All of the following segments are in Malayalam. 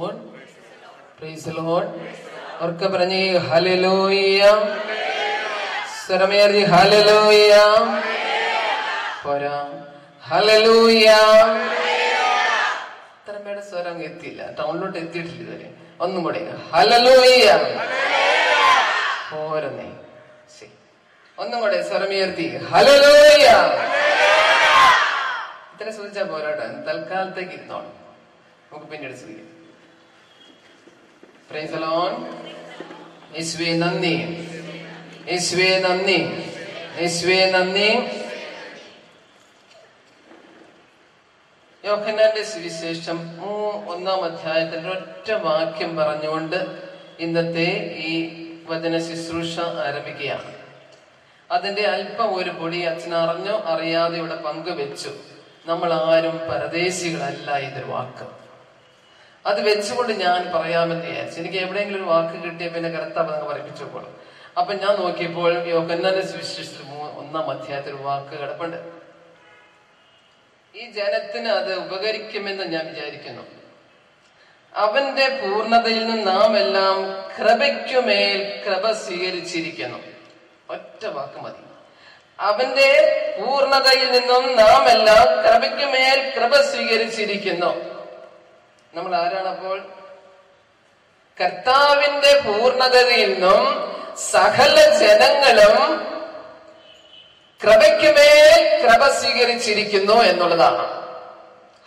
ലോഡ് പ്രൈസ് പറഞ്ഞ് ഹലലോയ സ്വരമേറി ഹലലോയ പോരാ. ഹലലൂയ ഇത്രമേടെ സ്വരം എത്തിയില്ല. ടൗണിലോട്ട് എത്തിയിട്ടില്ല ഇതുവരെ. ഒന്നും കൂടെ. ഹലലൂയ പോരന്നേ. ഒന്നും കൂടെ സ്വരമുയർത്തി ഹലലൂയ ഇത്ര ശ്രദ്ധിച്ചാ പോരാട്ടോ. തൽക്കാലത്തേക്ക് ഇരുന്നോണം നമുക്ക് പിന്നീട് ശ്രദ്ധിക്കാം. Lord. യേശുവേ നന്ദി. യേശുവേ നന്ദി. യേശുവേ നന്ദി. യോഹനാന്റെ സുവിശേഷം ഒന്നാം അധ്യായത്തിൽ ഒറ്റ വാക്യം പറഞ്ഞുകൊണ്ട് ഇന്നത്തെ ഈ വചന ശുശ്രൂഷ ആരംഭിക്കുകയാണ്. അതിന്റെ അല്പം ഒരു പൊടി അറിയാതെ ഇവിടെ പങ്കുവെച്ചു. നമ്മൾ ആരും പരദേശികളല്ല ഇതൊരു വാക്ക്. അത് വെച്ചുകൊണ്ട് ഞാൻ പറയാമെന്ന് വിചാരിച്ചു. എനിക്ക് എവിടെയെങ്കിലും ഒരു വാക്ക് കിട്ടിയ പിന്നെ കറുത്താവ് പറയിപ്പിച്ചു പോകണം അപ്പൊ ഞാൻ നോക്കിയപ്പോൾ യോഹന്നാന്റെ സുവിശേഷത്തിൽ ഒന്നാം അധ്യായത്തിൽ വാക്ക് കിടപ്പുണ്ട്. ഈ ജനത്തിന് അത് ഉപകരിക്കുമെന്ന് ഞാൻ വിചാരിക്കുന്നു. അവന്റെ പൂർണതയിൽ നിന്ന് നാം എല്ലാം കൃപയ്ക്കുമേൽ കൃപ സ്വീകരിച്ചിരിക്കുന്നു. ഒറ്റ വാക്ക് മതി. അവന്റെ പൂർണതയിൽ നിന്നും നാം എല്ലാം കൃപയ്ക്കുമേൽ കൃപ സ്വീകരിച്ചിരിക്കുന്നു. നമ്മൾ ആരാണപ്പോൾ കർത്താവിന്റെ പൂർണതയിൽ നിന്നും സകല ജനങ്ങളും കൃപയ്ക്കുമേൽ കൃപ സ്വീകരിച്ചിരിക്കുന്നു എന്നുള്ളതാണ്.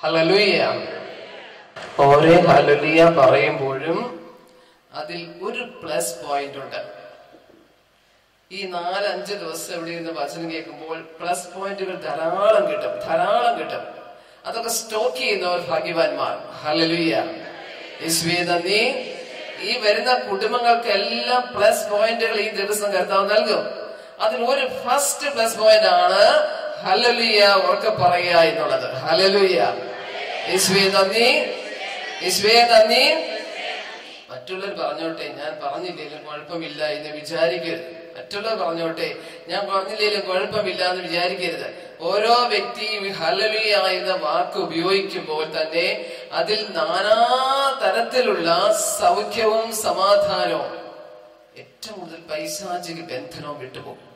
ഹലലുയ ഓരോ ഹലലുയ പറയുമ്പോഴും അതിൽ ഒരു പ്ലസ് പോയിന്റ് ഉണ്ട്. ഈ നാലഞ്ച് ദിവസം ഇവിടെ ഇരുന്ന് വചനം കേൾക്കുമ്പോൾ പ്ലസ് പോയിന്റുകൾ ധാരാളം കിട്ടും ധാരാളം കിട്ടും. അതൊക്കെ സ്റ്റോക്ക് ചെയ്യുന്നവർ ഭാഗ്യവാന്മാർ. ഹലലുയ യേശുവേ നന്ദി ഈ വരുന്ന കുടുംബങ്ങൾക്ക് എല്ലാം പ്ലസ് പോയിന്റുകൾ ഈ ദിവസം കർത്താവ് നൽകും. അതിൽ ഒരു ഫസ്റ്റ് പ്ലസ് പോയിന്റ് ആണ് ഹലലുയ ഉറക്കെ പറയുക എന്നുള്ളത്. ഹലലുയ നന്ദി മറ്റുള്ളവർ പറഞ്ഞോട്ടെ ഞാൻ പറഞ്ഞില്ലെങ്കിലും കുഴപ്പമില്ല എന്ന് വിചാരിക്കരുത്. മറ്റുള്ളവർ പറഞ്ഞോട്ടെ ഞാൻ പറഞ്ഞില്ലെങ്കിലും കുഴപ്പമില്ല എന്ന് വിചാരിക്കരുത്. ഓരോ വ്യക്തിയും ഹലലിയ എന്ന വാക്ക് ഉപയോഗിക്കുമ്പോൾ തന്നെ അതിൽ നാനാ തരത്തിലുള്ള സൗഖ്യവും സമാധാനവും ഏറ്റവും കൂടുതൽ പൈശാചിക ബന്ധനവും വിട്ടുപോകും.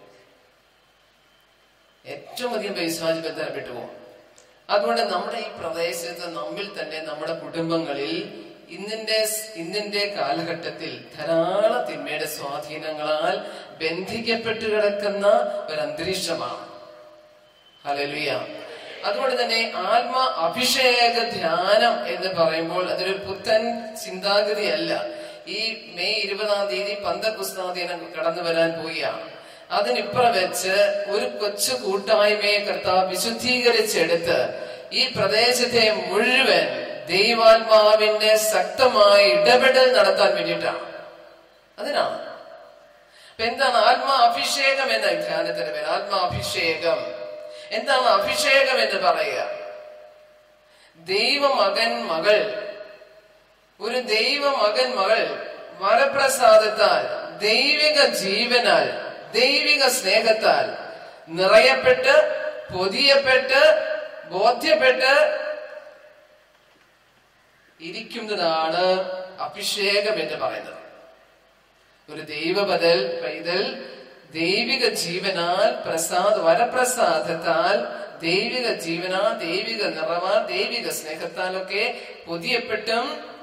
ഏറ്റവും അധികം പൈശാചിക ബന്ധനം വിട്ടുപോകും. അതുകൊണ്ട് നമ്മുടെ ഈ പ്രദേശത്ത് നമ്മിൽ തന്നെ നമ്മുടെ കുടുംബങ്ങളിൽ ഇന്നിന്റെ ഇന്നിന്റെ കാലഘട്ടത്തിൽ ധാരാളം തിന്മയുടെ സ്വാധീനങ്ങളാൽ ബന്ധിക്കപ്പെട്ടു കിടക്കുന്ന ഒരു അന്തരീക്ഷമാണ്. ഹലലുയ അതുകൊണ്ട് തന്നെ ആത്മ അഭിഷേക ധ്യാനം എന്ന് പറയുമ്പോൾ അതൊരു പുത്തൻ ചിന്താഗതിയല്ല. ഈ മെയ് ഇരുപതാം തീയതി പന്തക്കുസ്താം ദിനം കടന്നു വരാൻ പോവുകയാണ്. അതിനിപ്പുറം വെച്ച് ഒരു കൊച്ചു കൂട്ടായ്മയെ കർത്താവ് വിശുദ്ധീകരിച്ചെടുത്ത് ഈ പ്രദേശത്തെ മുഴുവൻ ദൈവാത്മാവിന്റെ ശക്തമായ ഇടപെടൽ നടത്താൻ വേണ്ടിയിട്ടാണ്. അതിനാണ്. എന്താണ് ആത്മാ അഭിഷേകം എന്ന ധ്യാനത്തിന് പേര്? ആത്മാ അഭിഷേകം. എന്താണ് അഭിഷേകം എന്ന് പറയുക? ദൈവമകൻ മകൾ. ഒരു ദൈവമകൻ മകൾ വരപ്രസാദത്താൽ ദൈവിക ജീവനാൽ ദൈവിക സ്നേഹത്താൽ നിറയപ്പെട്ട് പൊതിയപ്പെട്ട് ബോധ്യപ്പെട്ട് ഇരിക്കുന്നതാണ് അഭിഷേകം എന്ന് പറയുന്നത്. ഒരു ദൈവബദൽ പൈതൽ ദൈവിക ജീവനാൽ പ്രസാദ വരപ്രസാദത്താൽ ദൈവിക ജീവനാ ദൈവിക നിറവാൽ ദൈവിക സ്നേഹത്താലൊക്കെ പൊതിയപ്പെട്ടും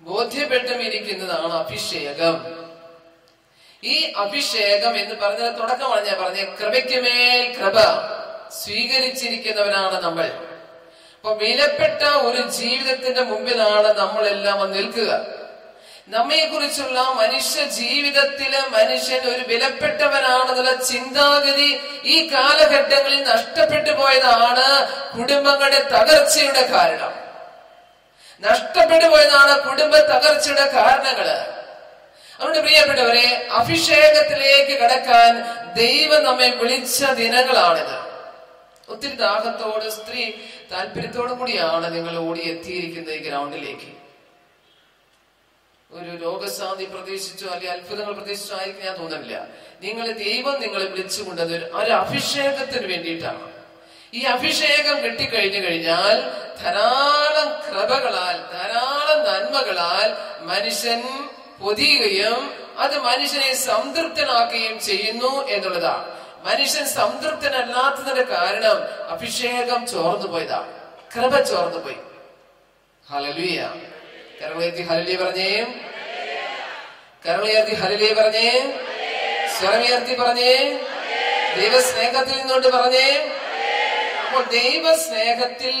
ബോധ്യപ്പെട്ടും ഇരിക്കുന്നതാണ് അഭിഷേകം. ഈ അഭിഷേകം എന്ന് പറഞ്ഞ തുടക്കമാണ് ഞാൻ പറഞ്ഞ കൃപയ്ക്കുമേൽ കൃപ സ്വീകരിച്ചിരിക്കുന്നവരാണ് നമ്മൾ. അപ്പൊ വിലപ്പെട്ട ഒരു ജീവിതത്തിന്റെ മുമ്പിലാണ് നമ്മളെല്ലാം നിൽക്കുക. നമ്മെ കുറിച്ചുള്ള മനുഷ്യ ജീവിതത്തിൽ മനുഷ്യൻ ഒരു വിലപ്പെട്ടവനാണെന്നുള്ള ചിന്താഗതി ഈ കാലഘട്ടങ്ങളിൽ നഷ്ടപ്പെട്ടു പോയതാണ് കുടുംബങ്ങളുടെ തകർച്ചയുടെ കാരണം. നഷ്ടപ്പെട്ടു പോയതാണ് കുടുംബ തകർച്ചയുടെ കാരണങ്ങൾ. അതുകൊണ്ട് പ്രിയപ്പെട്ടവരെ അഭിഷേകത്തിലേക്ക് കടക്കാൻ ദൈവം നമ്മെ വിളിച്ച ദിനങ്ങളാണിത്. ഒത്തിരി ദാഹത്തോട് സ്ത്രീ താല്പര്യത്തോടു കൂടിയാണ് നിങ്ങൾ ഓടി എത്തിയിരിക്കുന്നത് ഈ ഗ്രൗണ്ടിലേക്ക്. ഒരു രോഗശാന്തി പ്രതീക്ഷിച്ചോ അല്ലെങ്കിൽ അത്ഭുതങ്ങൾ പ്രതീക്ഷിച്ചോ ആയിരിക്കും ഞാൻ തോന്നുന്നില്ല. നിങ്ങൾ ദൈവം നിങ്ങളെ വിളിച്ചുകൊണ്ടത് ഒരു- അഭിഷേകത്തിന് വേണ്ടിയിട്ടാണ്. ഈ അഭിഷേകം കിട്ടിക്കഴിഞ്ഞു കഴിഞ്ഞാൽ ധാരാളം കൃപകളാൽ ധാരാളം നന്മകളാൽ മനുഷ്യൻ പൊതിയുകയും അത് മനുഷ്യനെ സംതൃപ്തനാക്കുകയും ചെയ്യുന്നു എന്നുള്ളതാണ്. മനുഷ്യൻ സംതൃപ്തനല്ലാത്തതിന്റെ കാരണം അഭിഷേകം ചോർന്നു പോയതാണ് കൃപ ചോർന്നു പോയി കരളുയർത്തി ഹലലി പറഞ്ഞേ. കരളുയർത്തി ഹലലി പറഞ്ഞേ. സ്വരമുയർത്തി പറഞ്ഞേ. ദൈവസ്നേഹത്തിൽ നിന്നുകൊണ്ട് പറഞ്ഞേ. അപ്പോൾ ദൈവസ്നേഹത്തിൽ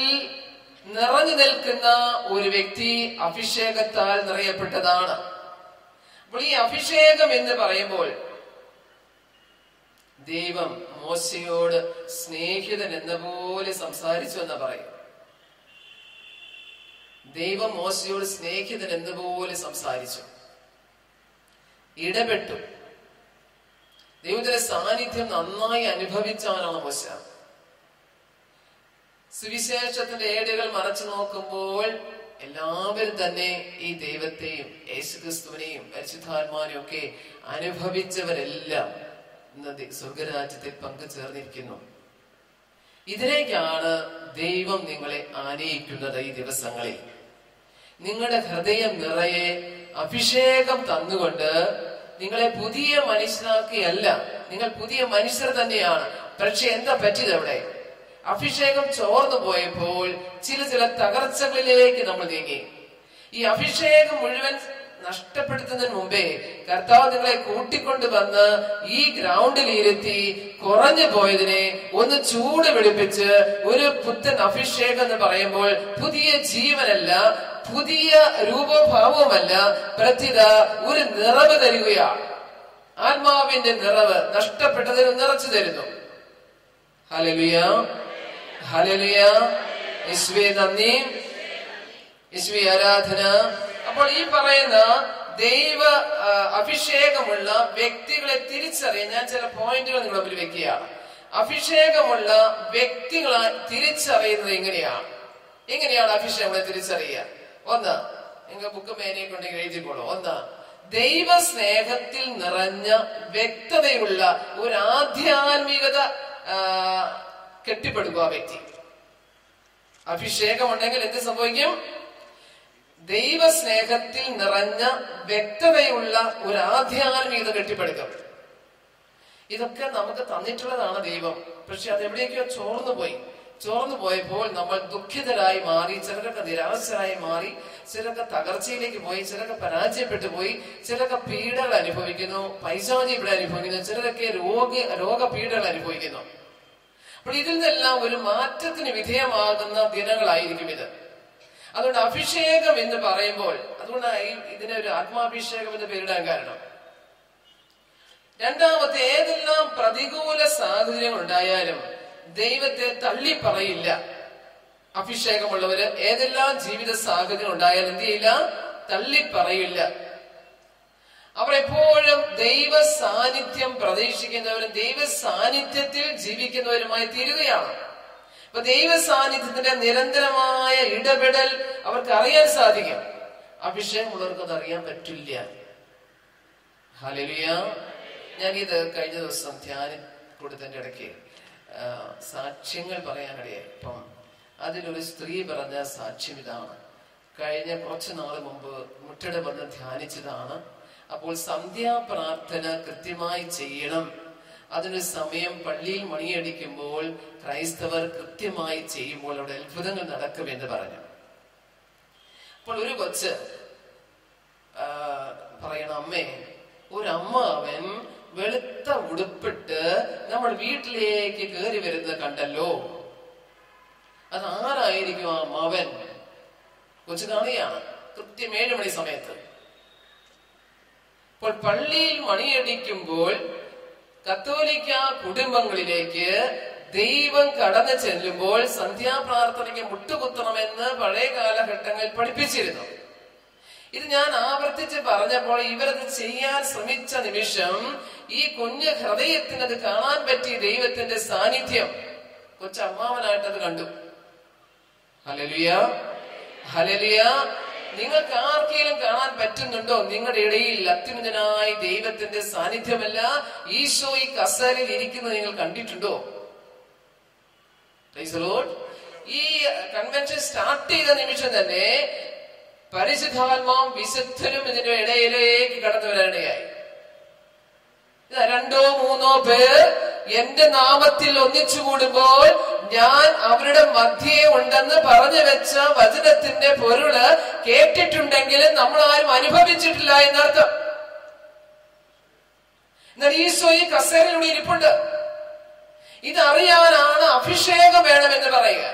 നിറഞ്ഞു നിൽക്കുന്ന ഒരു വ്യക്തി അഭിഷേകത്താൽ നിറയപ്പെട്ടതാണ്. അപ്പോൾ ഈ അഭിഷേകം എന്ന് പറയുമ്പോൾ ദൈവം മോശയോട് സ്നേഹിതൻ എന്ന പോലെ സംസാരിച്ചു എന്ന് പറയും ദൈവം മോശയോട് സ്നേഹിതൻ പോലെ സംസാരിച്ചു. ഇടപെട്ടു. ദൈവത്തിന്റെ സാന്നിധ്യം നന്നായി അനുഭവിച്ചവനാണ് മോശ. സുവിശേഷത്തിന്റെ ഏടുകൾ മറച്ചു നോക്കുമ്പോൾ എല്ലാവരും തന്നെ ഈ ദൈവത്തെയും യേശുക്രിസ്തുവിനെയും പരിശുദ്ധാത്മാനെയും ഒക്കെ അനുഭവിച്ചവരെല്ലാം ഇന്ന് സ്വർഗരാജ്യത്തിൽ പങ്കുചേർന്നിരിക്കുന്നു. ഇതിലേക്കാണ് ദൈവം നിങ്ങളെ ആനയിക്കുന്നത് ഈ ദിവസങ്ങളിൽ. നിങ്ങളുടെ ഹൃദയം നിറയെ അഭിഷേകം തന്നുകൊണ്ട് നിങ്ങളെ പുതിയ മനുഷ്യനാക്കിയല്ല നിങ്ങൾ പുതിയ മനുഷ്യർ തന്നെയാണ്. പക്ഷെ എന്താ പറ്റിയത് അവിടെ? അഭിഷേകം ചോർന്നു പോയപ്പോൾ ചില ചില തകർച്ചകളിലേക്ക് നമ്മൾ നീങ്ങി. ഈ അഭിഷേകം മുഴുവൻ നഷ്ടപ്പെടുത്തുന്നതിന് മുമ്പേ കർത്താവ് നിങ്ങളെ കൂട്ടിക്കൊണ്ട് വന്ന് ഈ ഗ്രൗണ്ടിൽ ഇരുത്തി കുറഞ്ഞു പോയതിനെ ഒന്ന് ചൂട് പിടിപ്പിച്ച് ഒരു പുത്തൻ അഭിഷേകം എന്ന് പറയുമ്പോൾ പുതിയ ജീവനല്ല പുതിയ രൂപഭാവവുമല്ല പ്രത്യത ഒരു നിറവ് തരികയാണ് ആത്മാവിന്റെ നിറവ് നഷ്ടപ്പെട്ടതിന് നിറച്ചു തരുന്നു. ഹലലിയ ഹലലിയ യേശുവേ നന്ദി. ആരാധന. അപ്പോൾ ഈ പറയുന്ന ദൈവ അഭിഷേകമുള്ള വ്യക്തികളെ തിരിച്ചറിയാൻ ഞാൻ ചില പോയിന്റുകൾ നിങ്ങളുടെ മുമ്പിൽ വെക്കുകയാണ്. അഭിഷേകമുള്ള വ്യക്തികളെ തിരിച്ചറിയുന്നത് എങ്ങനെയാണ്? എങ്ങനെയാണ് അഭിഷേകങ്ങളെ തിരിച്ചറിയുക? ഒന്ന് നിങ്ങൾ ബുക്ക് മേനെ കൊണ്ട് എഴുതിക്കോളൂ. ഒന്ന് ദൈവ സ്നേഹത്തിൽ നിറഞ്ഞ വ്യക്തതയുള്ള ഒരു ആധ്യാത്മികത കെട്ടിപ്പടുക്കുക വ്യക്തി. അഭിഷേകം ഉണ്ടെങ്കിൽ എന്ത് സംഭവിക്കും? ദൈവസ്നേഹത്തിൽ നിറഞ്ഞ വ്യക്തതയുള്ള ഒരു ആധ്യാത്മികത കെട്ടിപ്പടുക്കും. ഇതൊക്കെ നമുക്ക് തന്നിട്ടുള്ളതാണ് ദൈവം. പക്ഷെ അത് എവിടേക്കോ ചോർന്നു പോയി. ചോർന്നു പോയപ്പോൾ നമ്മൾ ദുഃഖിതരായി മാറി ചിലരൊക്കെ നിരാശരായി മാറി ചിലരൊക്കെ തകർച്ചയിലേക്ക് പോയി ചിലരൊക്കെ പരാജയപ്പെട്ടു പോയി ചിലരൊക്കെ പീഡകൾ അനുഭവിക്കുന്നു പൈശാചി ഇവിടെ അനുഭവിക്കുന്നു ചിലരൊക്കെ രോഗ രോഗപീഡകൾ അനുഭവിക്കുന്നു. അപ്പോൾ ഇതിൽ നിന്നെല്ലാം ഒരു മാറ്റത്തിന് വിധേയമാകുന്ന ദിനങ്ങളായിരിക്കും ഇത്. അതുകൊണ്ട് അഭിഷേകം എന്ന് പറയുമ്പോൾ അതുകൊണ്ടാണ് ഈ ഇതിനെ ഒരു ആത്മാഭിഷേകം എന്ന് പേരിടാൻ കാരണം. രണ്ടാമത്തെ ഏതെല്ലാം പ്രതികൂല സാഹചര്യങ്ങൾ ഉണ്ടായാലും ദൈവത്തെ തള്ളി പറയില്ല അഭിഷേകമുള്ളവര് ഏതെല്ലാം ജീവിത സാഹചര്യം ഉണ്ടായാലും എന്ത് ചെയ്യില്ല? തള്ളി പറയില്ല അവർ എപ്പോഴും ദൈവ സാന്നിധ്യം പ്രതീക്ഷിക്കുന്നവരും ദൈവ സാന്നിധ്യത്തിൽ ജീവിക്കുന്നവരുമായി തീരുകയാണ് അപ്പൊ ദൈവ സാന്നിധ്യത്തിന്റെ നിരന്തരമായ ഇടപെടൽ അവർക്ക് അറിയാൻ സാധിക്കും. അഭിഷേകമുള്ളവർക്ക് അത് അറിയാൻ പറ്റില്ല. ഹലലിയ ഇത് കഴിഞ്ഞ ദിവസം ധ്യാന കൊടുത്തതിന്റെ ഇടയ്ക്ക് സാക്ഷ്യങ്ങൾ പറയാനിടയായി. ഇപ്പം അതിലൊരു സ്ത്രീ പറഞ്ഞ സാക്ഷ്യം ഇതാണ്. കഴിഞ്ഞ കുറച്ച് നാൾ മുമ്പ് മുട്ടട വന്ന് ധ്യാനിച്ചതാണ്. അപ്പോൾ സന്ധ്യാപ്രാർത്ഥന കൃത്യമായി ചെയ്യണം. അതിനൊരു സമയം പള്ളിയിൽ മണിയടിക്കുമ്പോൾ ക്രൈസ്തവർ കൃത്യമായി ചെയ്യുമ്പോൾ അവിടെ അത്ഭുതങ്ങൾ നടക്കുമെന്ന് പറഞ്ഞു. അപ്പോൾ ഒരു കൊച്ച് പറയണ അമ്മേ ഒരമ്മ അവൻ വെളുത്ത ഉടുപ്പിട്ട് നമ്മൾ വീട്ടിലേക്ക് കയറി വരുന്നത് കണ്ടല്ലോ. അത് ആരായിരിക്കും ആ മവൻ? കൊച്ചു കാണുകയാണ് കൃത്യം ഏഴ് മണി സമയത്ത്. അപ്പോൾ പള്ളിയിൽ മണിയടിക്കുമ്പോൾ കത്തോലിക്ക കുടുംബങ്ങളിലേക്ക് ദൈവം കടന്നു ചെല്ലുമ്പോൾ സന്ധ്യാപ്രാർത്ഥനയ്ക്ക് മുട്ടുകുത്തണമെന്ന് പഴയ കാലഘട്ടങ്ങളിൽ പഠിപ്പിച്ചിരുന്നു. ഇത് ഞാൻ ആവർത്തിച്ച് പറഞ്ഞപ്പോൾ ഇവരത് ചെയ്യാൻ ശ്രമിച്ച നിമിഷം ഈ കുഞ്ഞ് ഹൃദയത്തിന് അത് കാണാൻ പറ്റി ദൈവത്തിന്റെ സാന്നിധ്യം. കൊച്ചമ്മാവനായിട്ട് അത് കണ്ടു. ഹലലിയ ഹലലിയ നിങ്ങൾക്ക് ആർക്കെങ്കിലും കാണാൻ പറ്റുന്നുണ്ടോ? നിങ്ങളുടെ ഇടയിൽ അത്യുന്നതനായ ദൈവത്തിന്റെ സാന്നിധ്യമല്ല ഈശോ ഈ കസേരയിൽ ഇരിക്കുന്നത് നിങ്ങൾ കണ്ടിട്ടുണ്ടോ. ഈ കൺവെൻഷൻ സ്റ്റാർട്ട് ചെയ്ത നിമിഷം തന്നെ പരിശുദ്ധാത്മാവും വിശുദ്ധനും ഇതിന്റെ ഇടയിലേക്ക് കടന്നു വരാനിടയായി രണ്ടോ മൂന്നോ പേർ എന്റെ നാമത്തിൽ ഒന്നിച്ചുകൂടുമ്പോൾ ഞാൻ അവരുടെ മധ്യേ ഉണ്ടെന്ന് പറഞ്ഞു വെച്ച വചനത്തിന്റെ പൊരുൾ കേട്ടിട്ടുണ്ടെങ്കിലും നമ്മൾ ആരും അനുഭവിച്ചിട്ടില്ല എന്നർത്ഥം. എന്നാൽ ഈശോ ഈ കസേരയിലൂടെ ഇരിപ്പുണ്ട്. ഇതറിയാനാണ് അഭിഷേകം വേണമെന്ന് പറയുക.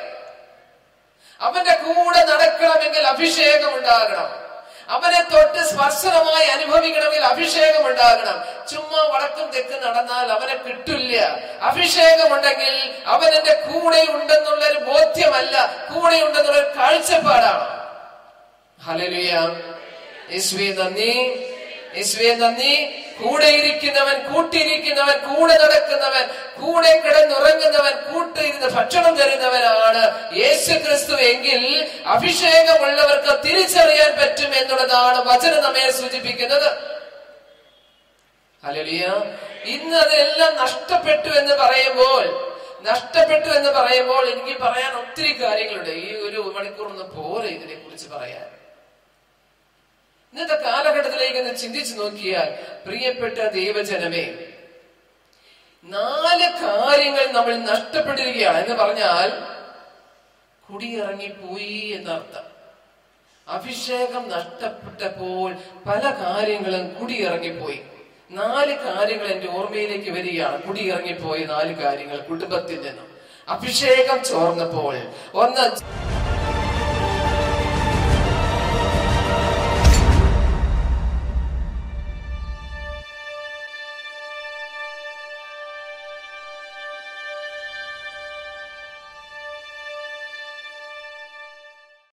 അവന്റെ കൂടെ നടക്കണമെങ്കിൽ അഭിഷേകം ഉണ്ടാകണം. അവനെ തൊട്ട് സ്പർശനമായി അനുഭവിക്കണമെങ്കിൽ അഭിഷേകം ഉണ്ടാകണം ചുമ്മാ വടക്കും തെക്കും നടന്നാൽ അവനെ കിട്ടില്ല. അഭിഷേകമുണ്ടെങ്കിൽ അവൻ എന്റെ കൂടെ ഉണ്ടെന്നുള്ള ഒരു ബോധ്യമല്ല കൂടെ ഉണ്ടെന്നുള്ള കാഴ്ചപ്പാടാണ്. ഹലലുയ യേശുവേ നന്ദി. നന്ദി. കൂടെ ഇരിക്കുന്നവൻ കൂട്ടിയിരിക്കുന്നവൻ കൂടെ നടക്കുന്നവൻ കൂടെ കിടന്നുറങ്ങുന്നവൻ കൂട്ടിരുന്ന് ഭക്ഷണം തരുന്നവനാണ് യേശു ക്രിസ്തു എങ്കിൽ അഭിഷേകമുള്ളവർക്ക് തിരിച്ചറിയാൻ പറ്റും എന്നുള്ളതാണ് വചനം നമ്മെ സൂചിപ്പിക്കുന്നത്. ഹല്ലേലൂയ. ഇന്ന് അതെല്ലാം നഷ്ടപ്പെട്ടു എന്ന് പറയുമ്പോൾ നഷ്ടപ്പെട്ടു എന്ന് പറയുമ്പോൾ എനിക്ക് പറയാൻ ഒത്തിരി കാര്യങ്ങളുണ്ട്. ഈ ഒരു മണിക്കൂർ ഒന്ന് പോരെ ഇതിനെ കുറിച്ച് പറയാൻ. ഇന്നത്തെ കാലഘട്ടത്തിലേക്ക് ഒന്ന് ചിന്തിച്ചു നോക്കിയാൽ പ്രിയപ്പെട്ട ദൈവജനമേ നാല് കാര്യങ്ങൾ നമ്മൾ നഷ്ടപ്പെട്ടിരിക്കുകയാണ് എന്ന് പറഞ്ഞാൽ കുടിയിറങ്ങിപ്പോയി എന്നർത്ഥം. അഭിഷേകം നഷ്ടപ്പെട്ടപ്പോൾ പല കാര്യങ്ങളും കുടിയിറങ്ങിപ്പോയി. നാല് കാര്യങ്ങൾ എന്റെ ഓർമ്മയിലേക്ക് വരികയാണ്. കുടിയിറങ്ങിപ്പോയ നാല് കാര്യങ്ങൾ കുടുംബത്തിൽ നിന്നും. അഭിഷേകം ചോർന്നപ്പോൾ ഒന്ന്